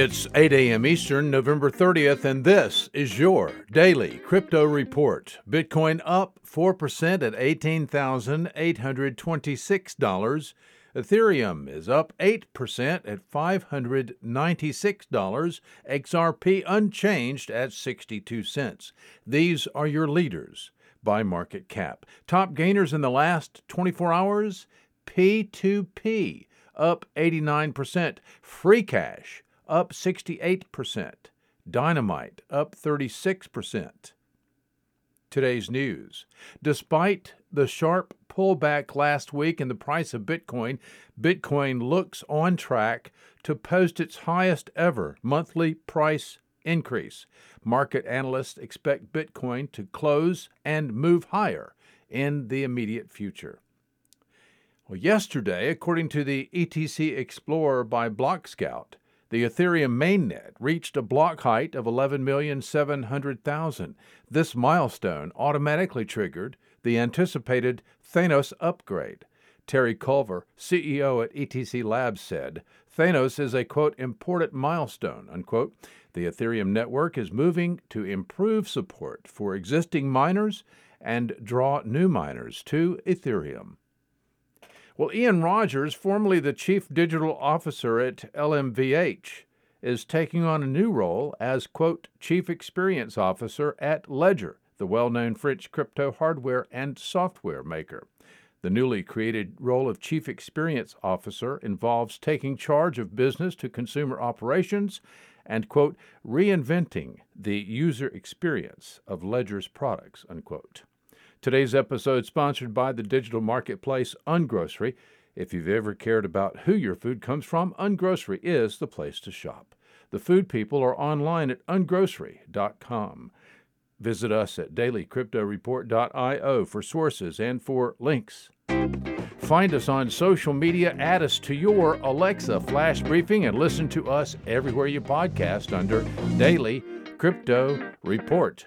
It's 8 a.m. Eastern, November 30th, and this is your daily crypto report. Bitcoin up 4% at $18,826. Ethereum is up 8% at $596. XRP unchanged at 62 cents. These are your leaders by market cap. Top gainers in the last 24 hours P2P up 89%, free cash up 68%. Dynamite up 36%. Today's news. Despite the sharp pullback last week in the price of Bitcoin, Bitcoin looks on track to post its highest ever monthly price increase. Market analysts expect Bitcoin to close and move higher in the immediate future. Well, yesterday, according to the ETC Explorer by BlockScout, the Ethereum mainnet reached a block height of 11,700,000. This milestone automatically triggered the anticipated Thanos upgrade. Terry Culver, CEO at ETC Labs, said, Thanos is a quote important milestone, unquote. The Ethereum network is moving to improve support for existing miners and draw new miners to Ethereum. Well, Ian Rogers, formerly the Chief Digital Officer at LMVH, is taking on a new role as, quote, Chief Experience Officer at Ledger, the well known French crypto hardware and software maker. The newly created role of Chief Experience Officer involves taking charge of business to consumer operations and, quote, reinventing the user experience of Ledger's products, unquote. Today's episode sponsored by the digital marketplace Ungrocery. If you've ever cared about who your food comes from, Ungrocery is the place to shop. The food people are online at ungrocery.com. Visit us at dailycryptoreport.io for sources and for links. Find us on social media, add us to your Alexa flash briefing, and listen to us everywhere you podcast under Daily Crypto Report.